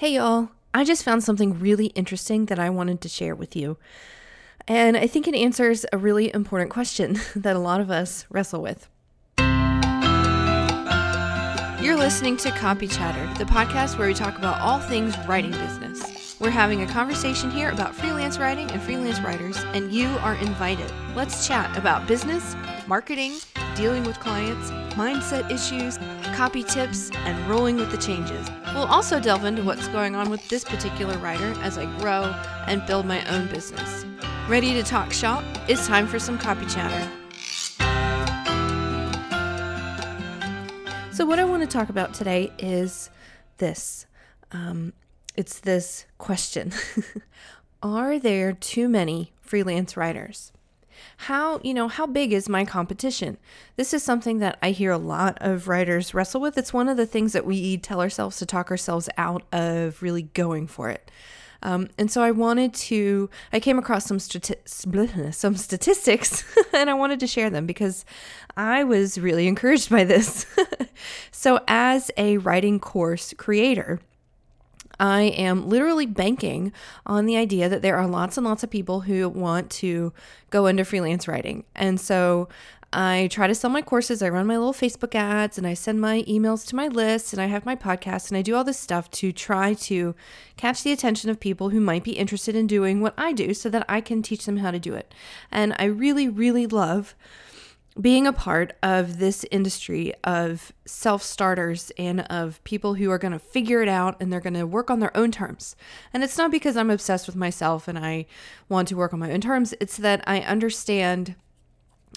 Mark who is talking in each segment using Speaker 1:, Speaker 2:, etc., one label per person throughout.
Speaker 1: Hey, y'all. I just found something really interesting that I wanted to share with you. And I think it answers a really important question that a lot of us wrestle with. You're listening to Copy Chatter, the podcast where we talk about all things writing business. We're having a conversation here about freelance writing and freelance writers, and you are invited. Let's chat about business, marketing, dealing with clients, mindset issues, copy tips, and rolling with the changes. We'll also delve into what's going on with this particular writer as I grow and build my own business. Ready to talk shop? It's time for some copy chatter. So, what I want to talk about today is this. Um, it's this question Are there too many freelance writers? How you know how big is my competition? This is something that i hear a lot of writers wrestle with. It's one of the things that we tell ourselves to talk ourselves out of really going for it. Um, and so i wanted to i came across some stati- some statistics and i wanted to share them because i was really encouraged by this. So as a writing course creator I am literally banking on the idea that there are lots and lots of people who want to go into freelance writing. And so I try to sell my courses. I run my little Facebook ads and I send my emails to my list and I have my podcast and I do all this stuff to try to catch the attention of people who might be interested in doing what I do so that I can teach them how to do it. And I really, really love being a part of this industry of self starters and of people who are going to figure it out and they're going to work on their own terms. And it's not because I'm obsessed with myself and I want to work on my own terms, it's that I understand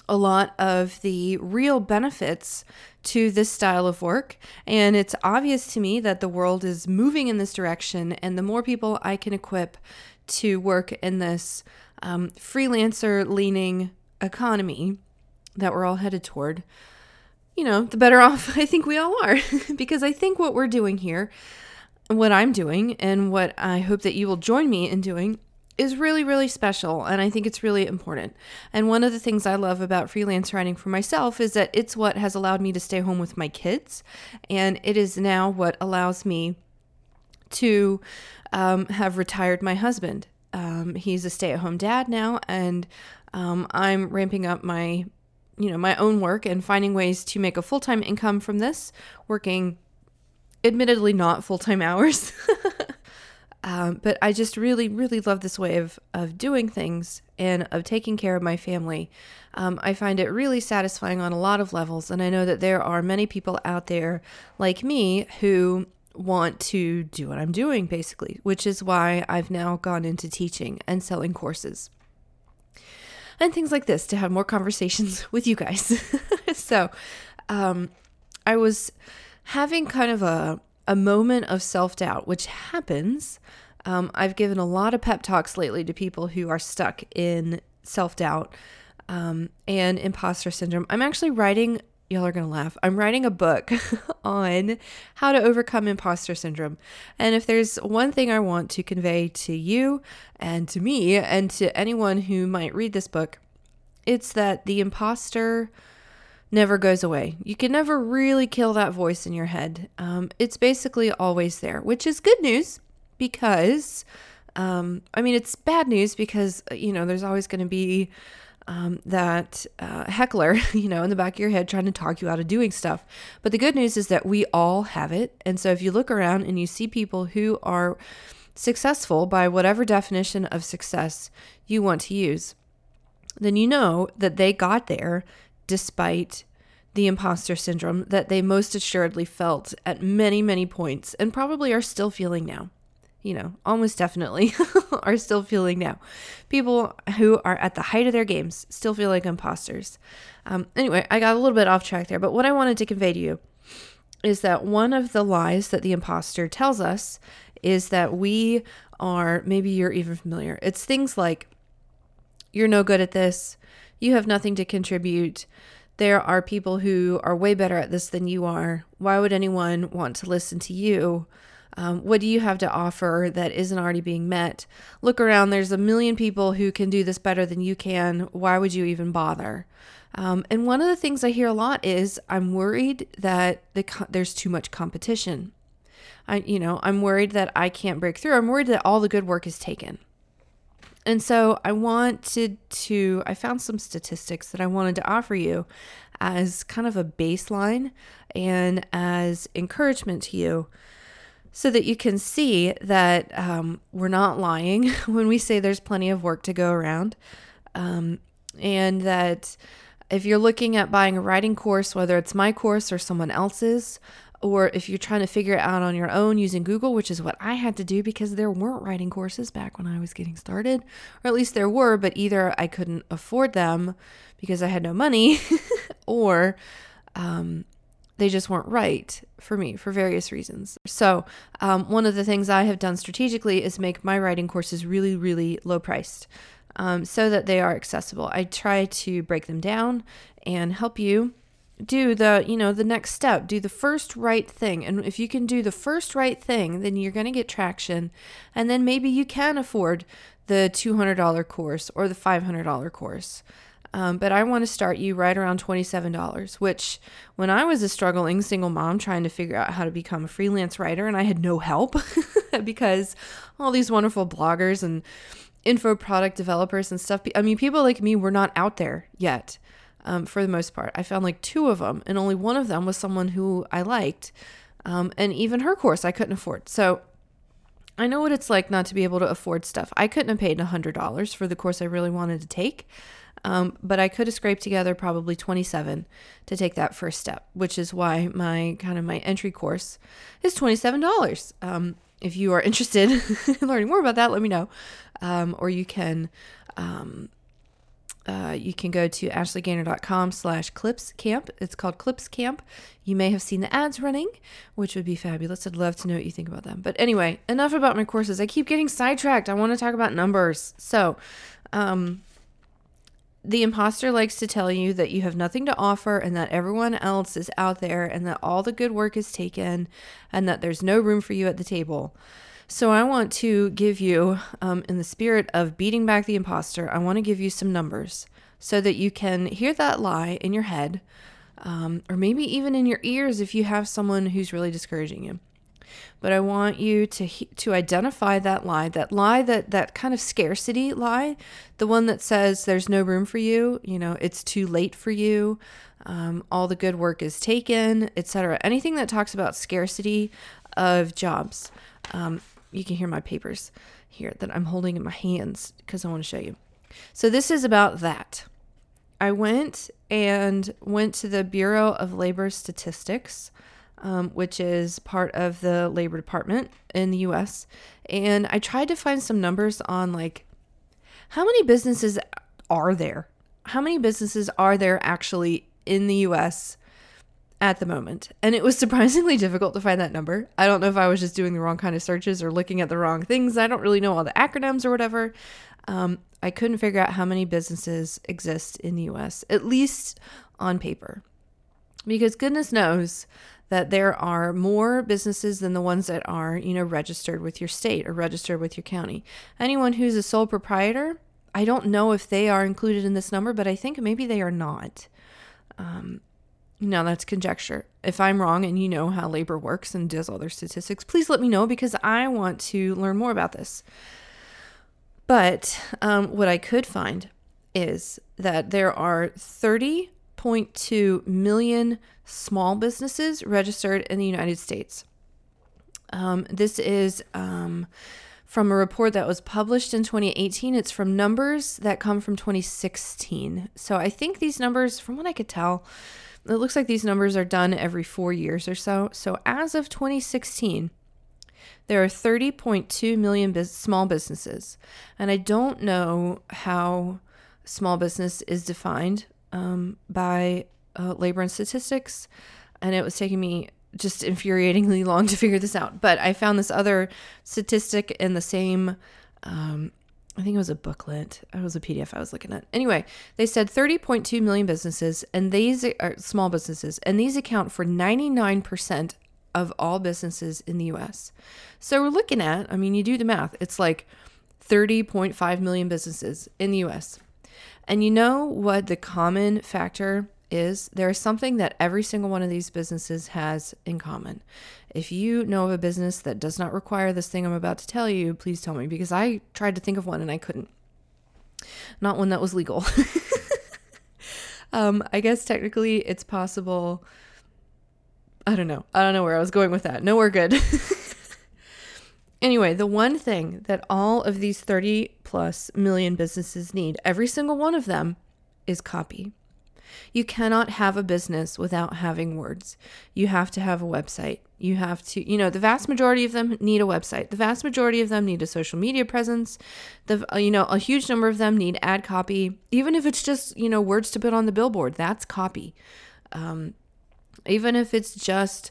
Speaker 1: a lot of the real benefits to this style of work. And it's obvious to me that the world is moving in this direction. And the more people I can equip to work in this um, freelancer leaning economy, that we're all headed toward, you know, the better off I think we all are. because I think what we're doing here, what I'm doing, and what I hope that you will join me in doing is really, really special. And I think it's really important. And one of the things I love about freelance writing for myself is that it's what has allowed me to stay home with my kids. And it is now what allows me to um, have retired my husband. Um, he's a stay at home dad now. And um, I'm ramping up my you know, my own work and finding ways to make a full time income from this, working admittedly not full time hours. um, but I just really, really love this way of, of doing things and of taking care of my family. Um, I find it really satisfying on a lot of levels. And I know that there are many people out there like me who want to do what I'm doing, basically, which is why I've now gone into teaching and selling courses and things like this to have more conversations with you guys. so, um, I was having kind of a, a moment of self doubt, which happens. Um, I've given a lot of pep talks lately to people who are stuck in self doubt um, and imposter syndrome. I'm actually writing y'all are going to laugh. I'm writing a book on how to overcome imposter syndrome. And if there's one thing I want to convey to you and to me and to anyone who might read this book, it's that the imposter never goes away. You can never really kill that voice in your head. Um, it's basically always there, which is good news because, um, I mean, it's bad news because, you know, there's always going to be um, that uh, heckler, you know, in the back of your head trying to talk you out of doing stuff. But the good news is that we all have it. And so if you look around and you see people who are successful by whatever definition of success you want to use, then you know that they got there despite the imposter syndrome that they most assuredly felt at many, many points and probably are still feeling now you know, almost definitely are still feeling now. People who are at the height of their games still feel like imposters. Um, anyway, I got a little bit off track there, but what I wanted to convey to you is that one of the lies that the imposter tells us is that we are, maybe you're even familiar. It's things like, you're no good at this, you have nothing to contribute. There are people who are way better at this than you are. Why would anyone want to listen to you? Um, what do you have to offer that isn't already being met? Look around, there's a million people who can do this better than you can. Why would you even bother? Um, and one of the things I hear a lot is I'm worried that the co- there's too much competition. I, you know, I'm worried that I can't break through. I'm worried that all the good work is taken. And so I wanted to, I found some statistics that I wanted to offer you as kind of a baseline and as encouragement to you so that you can see that um, we're not lying when we say there's plenty of work to go around. Um, and that if you're looking at buying a writing course, whether it's my course or someone else's, or if you're trying to figure it out on your own using Google, which is what I had to do because there weren't writing courses back when I was getting started, or at least there were, but either I couldn't afford them because I had no money, or um, they just weren't right for me for various reasons. So, um, one of the things I have done strategically is make my writing courses really, really low priced um, so that they are accessible. I try to break them down and help you do the you know the next step do the first right thing and if you can do the first right thing then you're going to get traction and then maybe you can afford the $200 course or the $500 course um, but I want to start you right around $27, which when I was a struggling single mom trying to figure out how to become a freelance writer and I had no help because all these wonderful bloggers and info product developers and stuff, I mean, people like me were not out there yet. Um, for the most part, I found like two of them, and only one of them was someone who I liked. Um, and even her course I couldn't afford. So I know what it's like not to be able to afford stuff. I couldn't have paid $100 for the course I really wanted to take. Um, but I could have scraped together probably 27 to take that first step, which is why my kind of my entry course is $27. Um, if you are interested in learning more about that, let me know. Um, or you can um, uh, you can go to ashleygainer.com slash clips camp. It's called Clips Camp. You may have seen the ads running, which would be fabulous. I'd love to know what you think about them. But anyway, enough about my courses. I keep getting sidetracked. I want to talk about numbers. So, um, the imposter likes to tell you that you have nothing to offer and that everyone else is out there and that all the good work is taken and that there's no room for you at the table. So, I want to give you, um, in the spirit of beating back the imposter, I want to give you some numbers so that you can hear that lie in your head um, or maybe even in your ears if you have someone who's really discouraging you but I want you to to identify that lie, that lie that that kind of scarcity lie, the one that says there's no room for you, you know, it's too late for you, um, all the good work is taken, etc. Anything that talks about scarcity of jobs. Um, you can hear my papers here that I'm holding in my hands because I want to show you. So this is about that. I went and went to the Bureau of Labor Statistics um, which is part of the Labor Department in the US. And I tried to find some numbers on like how many businesses are there? How many businesses are there actually in the US at the moment? And it was surprisingly difficult to find that number. I don't know if I was just doing the wrong kind of searches or looking at the wrong things. I don't really know all the acronyms or whatever. Um, I couldn't figure out how many businesses exist in the US, at least on paper. Because goodness knows that there are more businesses than the ones that are, you know, registered with your state or registered with your county. Anyone who's a sole proprietor, I don't know if they are included in this number, but I think maybe they are not. Um, now that's conjecture. If I'm wrong and you know how labor works and does all their statistics, please let me know because I want to learn more about this. But um, what I could find is that there are 30.2 million small businesses registered in the United States. Um, this is um, from a report that was published in 2018. It's from numbers that come from 2016. So I think these numbers, from what I could tell, it looks like these numbers are done every four years or so. So as of 2016, there are 30.2 million biz- small businesses. And I don't know how small business is defined um, by uh, labor and statistics, and it was taking me just infuriatingly long to figure this out. But I found this other statistic in the same. Um, I think it was a booklet. It was a PDF I was looking at. Anyway, they said 30.2 million businesses, and these are small businesses, and these account for 99% of all businesses in the US. So we're looking at, I mean, you do the math, it's like 30.5 million businesses in the US. And you know what the common factor is there is something that every single one of these businesses has in common. If you know of a business that does not require this thing I'm about to tell you, please tell me because I tried to think of one and I couldn't. Not one that was legal. um, I guess technically it's possible. I don't know. I don't know where I was going with that. Nowhere good. anyway, the one thing that all of these 30 plus million businesses need, every single one of them, is copy. You cannot have a business without having words. You have to have a website. You have to, you know, the vast majority of them need a website. The vast majority of them need a social media presence. The, you know, a huge number of them need ad copy. Even if it's just, you know, words to put on the billboard, that's copy. Um, even if it's just,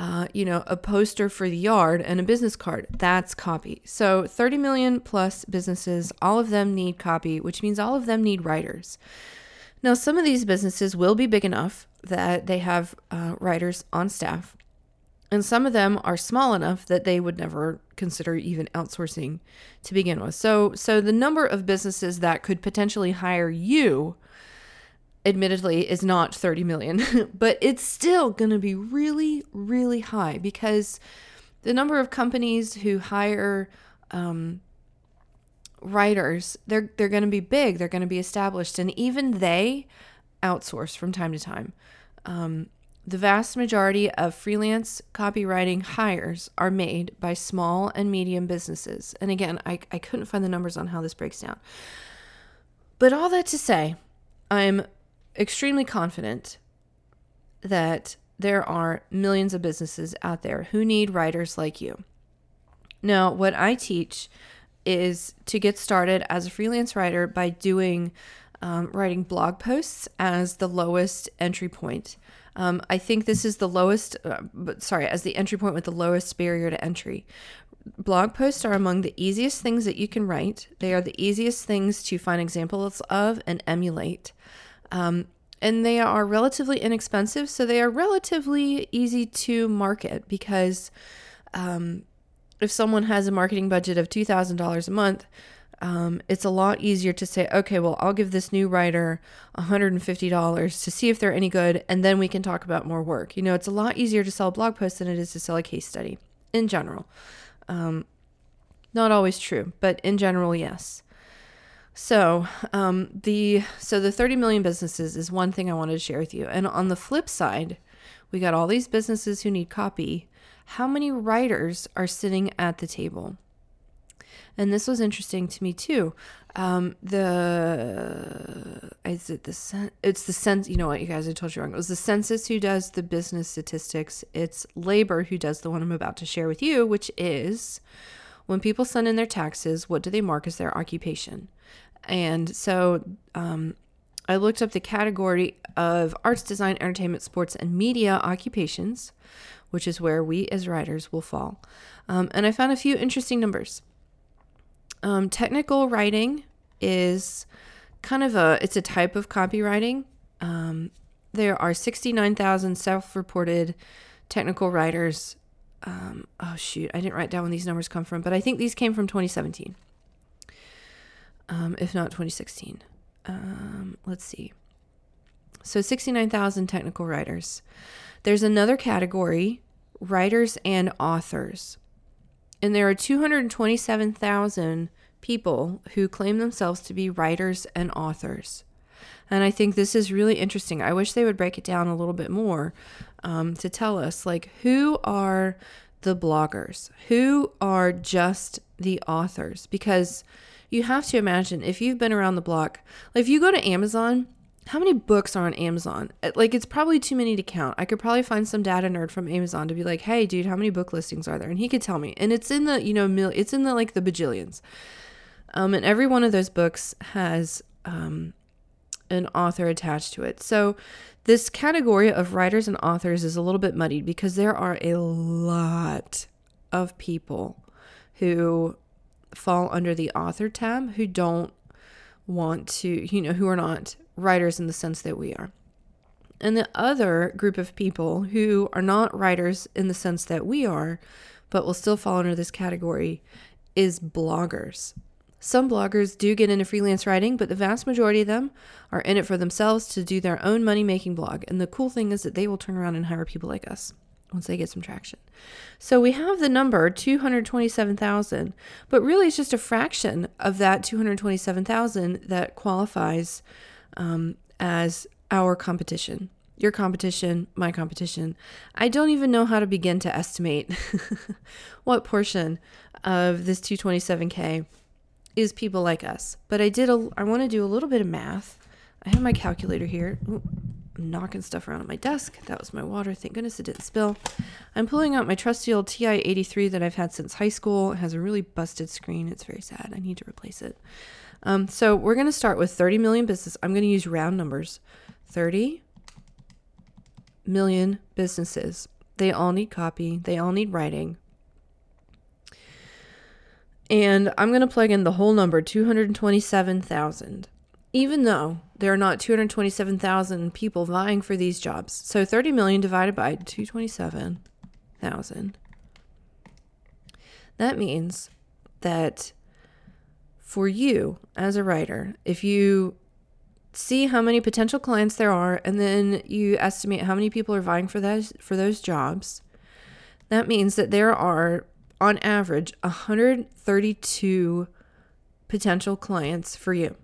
Speaker 1: uh, you know, a poster for the yard and a business card. That's copy. So 30 million plus businesses, all of them need copy, which means all of them need writers. Now, some of these businesses will be big enough that they have uh, writers on staff, and some of them are small enough that they would never consider even outsourcing to begin with. So, so the number of businesses that could potentially hire you, admittedly, is not 30 million, but it's still going to be really, really high because the number of companies who hire um, writers, they're they're going to be big, they're going to be established, and even they outsource from time to time. Um, the vast majority of freelance copywriting hires are made by small and medium businesses. And again, I, I couldn't find the numbers on how this breaks down. But all that to say, I'm extremely confident that there are millions of businesses out there who need writers like you. Now, what I teach is to get started as a freelance writer by doing um, writing blog posts as the lowest entry point. Um, I think this is the lowest, uh, but sorry, as the entry point with the lowest barrier to entry. Blog posts are among the easiest things that you can write. They are the easiest things to find examples of and emulate. Um, and they are relatively inexpensive, so they are relatively easy to market because um, if someone has a marketing budget of $2,000 a month, um, it's a lot easier to say, okay, well, I'll give this new writer $150 to see if they're any good, and then we can talk about more work. You know, it's a lot easier to sell a blog post than it is to sell a case study in general. Um, not always true, but in general, yes. So um, the so the 30 million businesses is one thing I wanted to share with you, and on the flip side, we got all these businesses who need copy how many writers are sitting at the table? And this was interesting to me too. Um, the is it the it's the sense you know what you guys I told you wrong. It was the census who does the business statistics. It's labor who does the one I'm about to share with you, which is when people send in their taxes, what do they mark as their occupation? And so um, I looked up the category of arts, design, entertainment, sports, and media occupations, which is where we as writers will fall. Um, and I found a few interesting numbers. Um, technical writing is kind of a it's a type of copywriting. Um, there are 69,000 self-reported technical writers. Um, oh shoot, I didn't write down when these numbers come from, but I think these came from 2017, um, if not 2016. Um, let's see. So 69,000 technical writers. There's another category writers and authors. And there are 227,000 people who claim themselves to be writers and authors. And I think this is really interesting. I wish they would break it down a little bit more um, to tell us, like, who are the bloggers? Who are just the authors? Because you have to imagine if you've been around the block, like if you go to Amazon, how many books are on Amazon? Uh, like, it's probably too many to count. I could probably find some data nerd from Amazon to be like, hey, dude, how many book listings are there? And he could tell me. And it's in the, you know, mil- it's in the like the bajillions. Um, and every one of those books has um, an author attached to it. So this category of writers and authors is a little bit muddied because there are a lot of people who fall under the author tab who don't want to, you know, who are not writers in the sense that we are. And the other group of people who are not writers in the sense that we are, but will still fall under this category, is bloggers. Some bloggers do get into freelance writing, but the vast majority of them are in it for themselves to do their own money making blog. And the cool thing is that they will turn around and hire people like us once they get some traction. So we have the number 227,000, but really it's just a fraction of that 227,000 that qualifies um, as our competition. Your competition, my competition. I don't even know how to begin to estimate what portion of this 227K is people like us. But I did a I want to do a little bit of math. I have my calculator here. Ooh, knocking stuff around on my desk. That was my water. Thank goodness it didn't spill. I'm pulling out my trusty old TI 83 that I've had since high school. It has a really busted screen. It's very sad. I need to replace it. Um, so we're going to start with 30 million business. I'm going to use round numbers. 30 million businesses. They all need copy. They all need writing. And I'm going to plug in the whole number 227,000, even though there are not 227,000 people vying for these jobs. So 30 million divided by 227,000. That means that for you as a writer, if you see how many potential clients there are and then you estimate how many people are vying for those for those jobs, that means that there are on average 132 potential clients for you.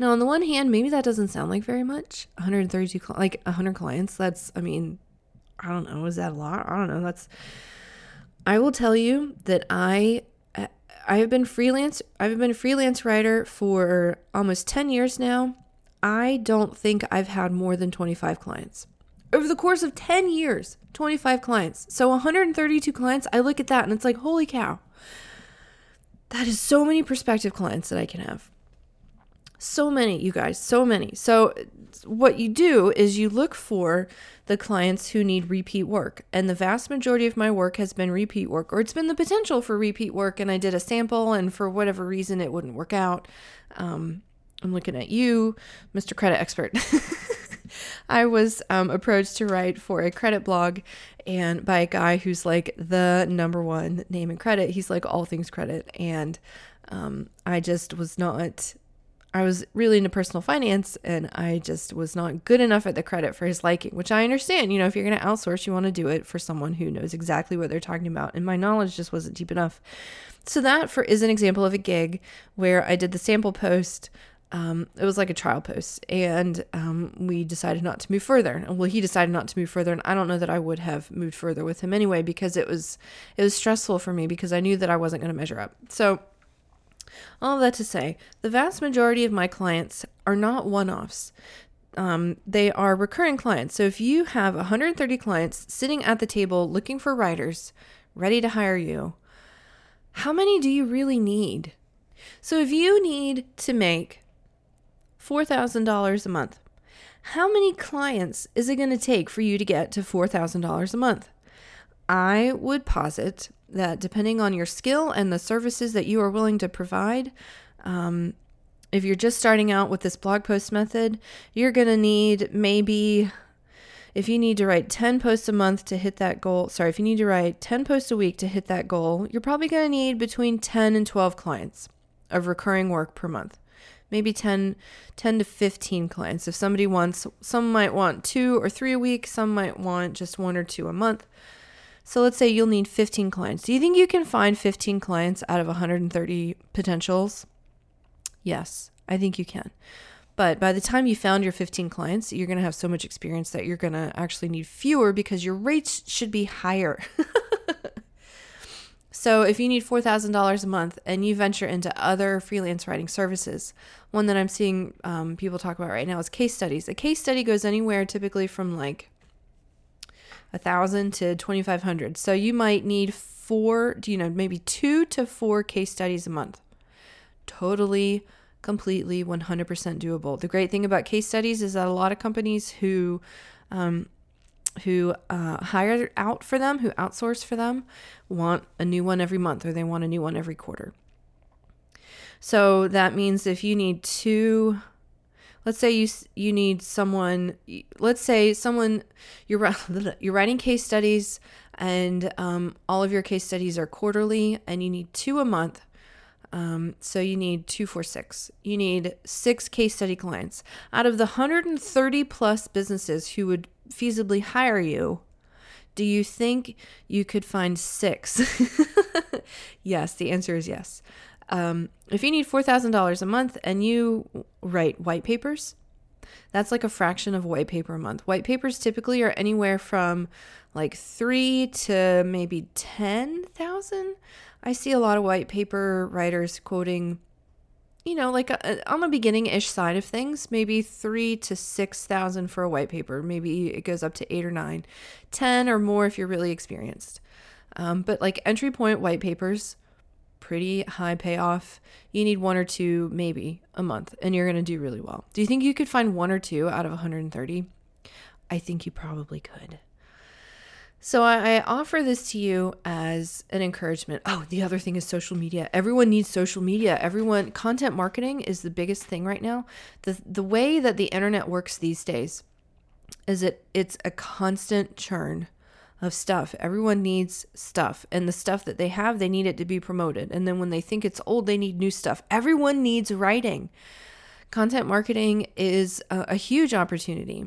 Speaker 1: Now, on the one hand, maybe that doesn't sound like very much. 132, like 100 clients. That's, I mean, I don't know. Is that a lot? I don't know. That's, I will tell you that I, I have been freelance. I've been a freelance writer for almost 10 years now. I don't think I've had more than 25 clients over the course of 10 years, 25 clients. So 132 clients, I look at that and it's like, holy cow. That is so many prospective clients that I can have. So many, you guys, so many. So, what you do is you look for the clients who need repeat work. And the vast majority of my work has been repeat work, or it's been the potential for repeat work. And I did a sample, and for whatever reason, it wouldn't work out. Um, I'm looking at you, Mr. Credit Expert. I was um, approached to write for a credit blog and by a guy who's like the number one name in credit. He's like all things credit. And um, I just was not, I was really into personal finance and I just was not good enough at the credit for his liking, which I understand. You know, if you're going to outsource, you want to do it for someone who knows exactly what they're talking about. And my knowledge just wasn't deep enough. So that for is an example of a gig where I did the sample post um, it was like a trial post, and um, we decided not to move further. Well, he decided not to move further, and I don't know that I would have moved further with him anyway because it was it was stressful for me because I knew that I wasn't going to measure up. So, all that to say, the vast majority of my clients are not one-offs. Um, they are recurring clients. So if you have 130 clients sitting at the table looking for writers ready to hire you, how many do you really need? So if you need to make $4,000 a month. How many clients is it going to take for you to get to $4,000 a month? I would posit that depending on your skill and the services that you are willing to provide, um, if you're just starting out with this blog post method, you're going to need maybe, if you need to write 10 posts a month to hit that goal, sorry, if you need to write 10 posts a week to hit that goal, you're probably going to need between 10 and 12 clients of recurring work per month maybe 10, 10 to 15 clients. If somebody wants, some might want two or three a week, some might want just one or two a month. So let's say you'll need 15 clients. Do you think you can find 15 clients out of 130 potentials? Yes, I think you can. But by the time you found your 15 clients, you're going to have so much experience that you're going to actually need fewer because your rates should be higher. So, if you need $4,000 a month and you venture into other freelance writing services, one that I'm seeing um, people talk about right now is case studies. A case study goes anywhere typically from like a thousand to 2,500. So, you might need four, you know, maybe two to four case studies a month. Totally, completely, 100% doable. The great thing about case studies is that a lot of companies who um, who uh, hire out for them, who outsource for them, want a new one every month or they want a new one every quarter. So that means if you need two, let's say you you need someone, let's say someone you're you're writing case studies and um, all of your case studies are quarterly and you need two a month. Um, so you need two, four, six. You need six case study clients. Out of the 130 plus businesses who would feasibly hire you, do you think you could find six? yes, the answer is yes. Um, if you need $4,000 a month and you write white papers, that's like a fraction of white paper a month. White papers typically are anywhere from like three to maybe 10,000. I see a lot of white paper writers quoting, you know, like a, uh, on the beginning ish side of things, maybe three to 6,000 for a white paper. Maybe it goes up to eight or nine, 10 or more if you're really experienced. Um, but like entry point white papers, pretty high payoff. You need one or two, maybe a month, and you're going to do really well. Do you think you could find one or two out of 130? I think you probably could. So I, offer this to you as an encouragement. Oh, the other thing is social media. Everyone needs social media. Everyone content marketing is the biggest thing right now. The the way that the internet works these days is it it's a constant churn of stuff. Everyone needs stuff, and the stuff that they have, they need it to be promoted. And then when they think it's old, they need new stuff. Everyone needs writing. Content marketing is a, a huge opportunity.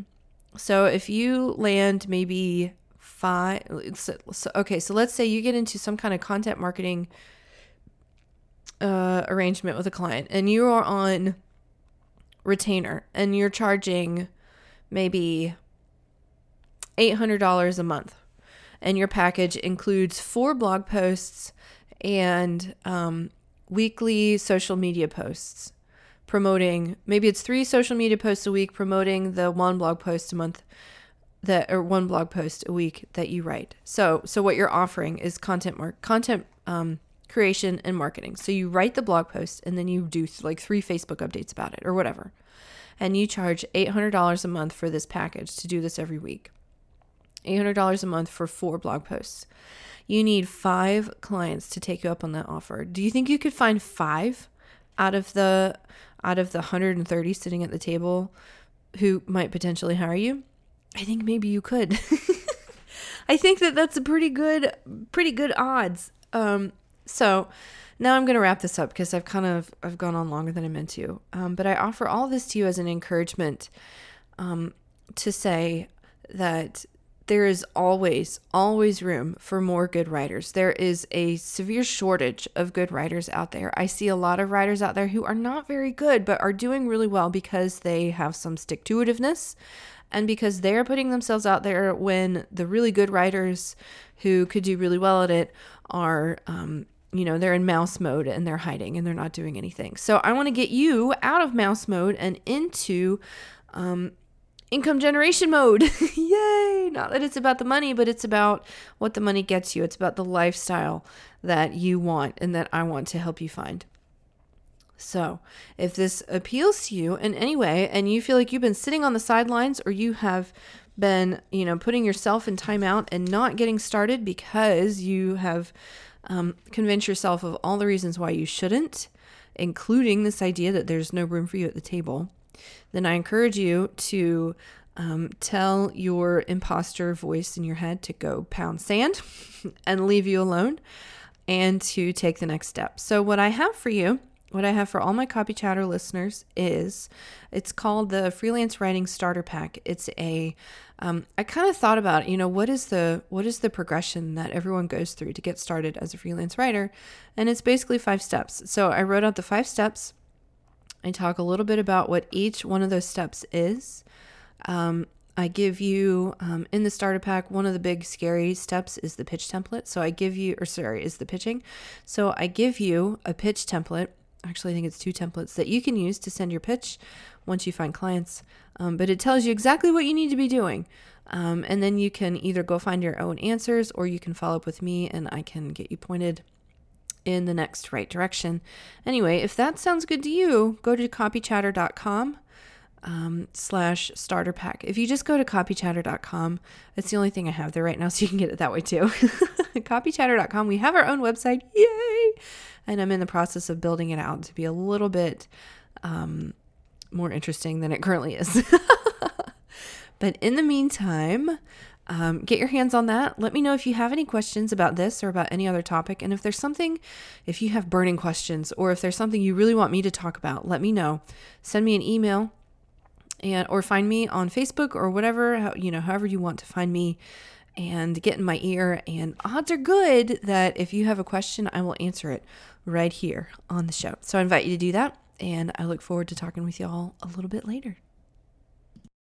Speaker 1: So if you land maybe five, so, okay, so let's say you get into some kind of content marketing uh, arrangement with a client, and you are on retainer, and you're charging maybe $800 a month and your package includes four blog posts and um, weekly social media posts promoting maybe it's three social media posts a week promoting the one blog post a month that or one blog post a week that you write. So so what you're offering is content mark content um, creation and marketing. So you write the blog post and then you do like three facebook updates about it or whatever. And you charge $800 a month for this package to do this every week $800 a month for four blog posts. You need five clients to take you up on that offer. Do you think you could find five out of the out of the 130 sitting at the table who might potentially hire you? I think maybe you could. I think that that's a pretty good pretty good odds. Um so now I'm going to wrap this up because I've kind of I've gone on longer than I meant to. Um, but I offer all this to you as an encouragement um, to say that there is always, always room for more good writers. There is a severe shortage of good writers out there. I see a lot of writers out there who are not very good, but are doing really well because they have some stick to itiveness and because they're putting themselves out there when the really good writers who could do really well at it are, um, you know, they're in mouse mode and they're hiding and they're not doing anything. So I want to get you out of mouse mode and into um, income generation mode. Yay! Not that it's about the money, but it's about what the money gets you. It's about the lifestyle that you want and that I want to help you find. So, if this appeals to you in any way and you feel like you've been sitting on the sidelines or you have been, you know, putting yourself in timeout and not getting started because you have um, convinced yourself of all the reasons why you shouldn't, including this idea that there's no room for you at the table, then I encourage you to um, tell your imposter voice in your head to go pound sand and leave you alone and to take the next step. So, what I have for you, what I have for all my copy chatter listeners is it's called the freelance writing starter pack. It's a um, I kind of thought about, you know, what is the what is the progression that everyone goes through to get started as a freelance writer, and it's basically five steps. So I wrote out the five steps I talk a little bit about what each one of those steps is. Um, I give you um, in the starter pack, one of the big scary steps is the pitch template. So I give you, or sorry, is the pitching. So I give you a pitch template. Actually, I think it's two templates that you can use to send your pitch once you find clients. Um, but it tells you exactly what you need to be doing. Um, and then you can either go find your own answers or you can follow up with me and I can get you pointed in the next right direction. Anyway, if that sounds good to you, go to copychatter.com um, slash starter pack. If you just go to copychatter.com, it's the only thing I have there right now, so you can get it that way too. copychatter.com, we have our own website. Yay! And I'm in the process of building it out to be a little bit um, more interesting than it currently is. but in the meantime, um, get your hands on that. Let me know if you have any questions about this or about any other topic. And if there's something, if you have burning questions or if there's something you really want me to talk about, let me know. Send me an email and or find me on Facebook or whatever, you know, however you want to find me and get in my ear. And odds are good that if you have a question, I will answer it right here on the show. So I invite you to do that. And I look forward to talking with y'all a little bit later.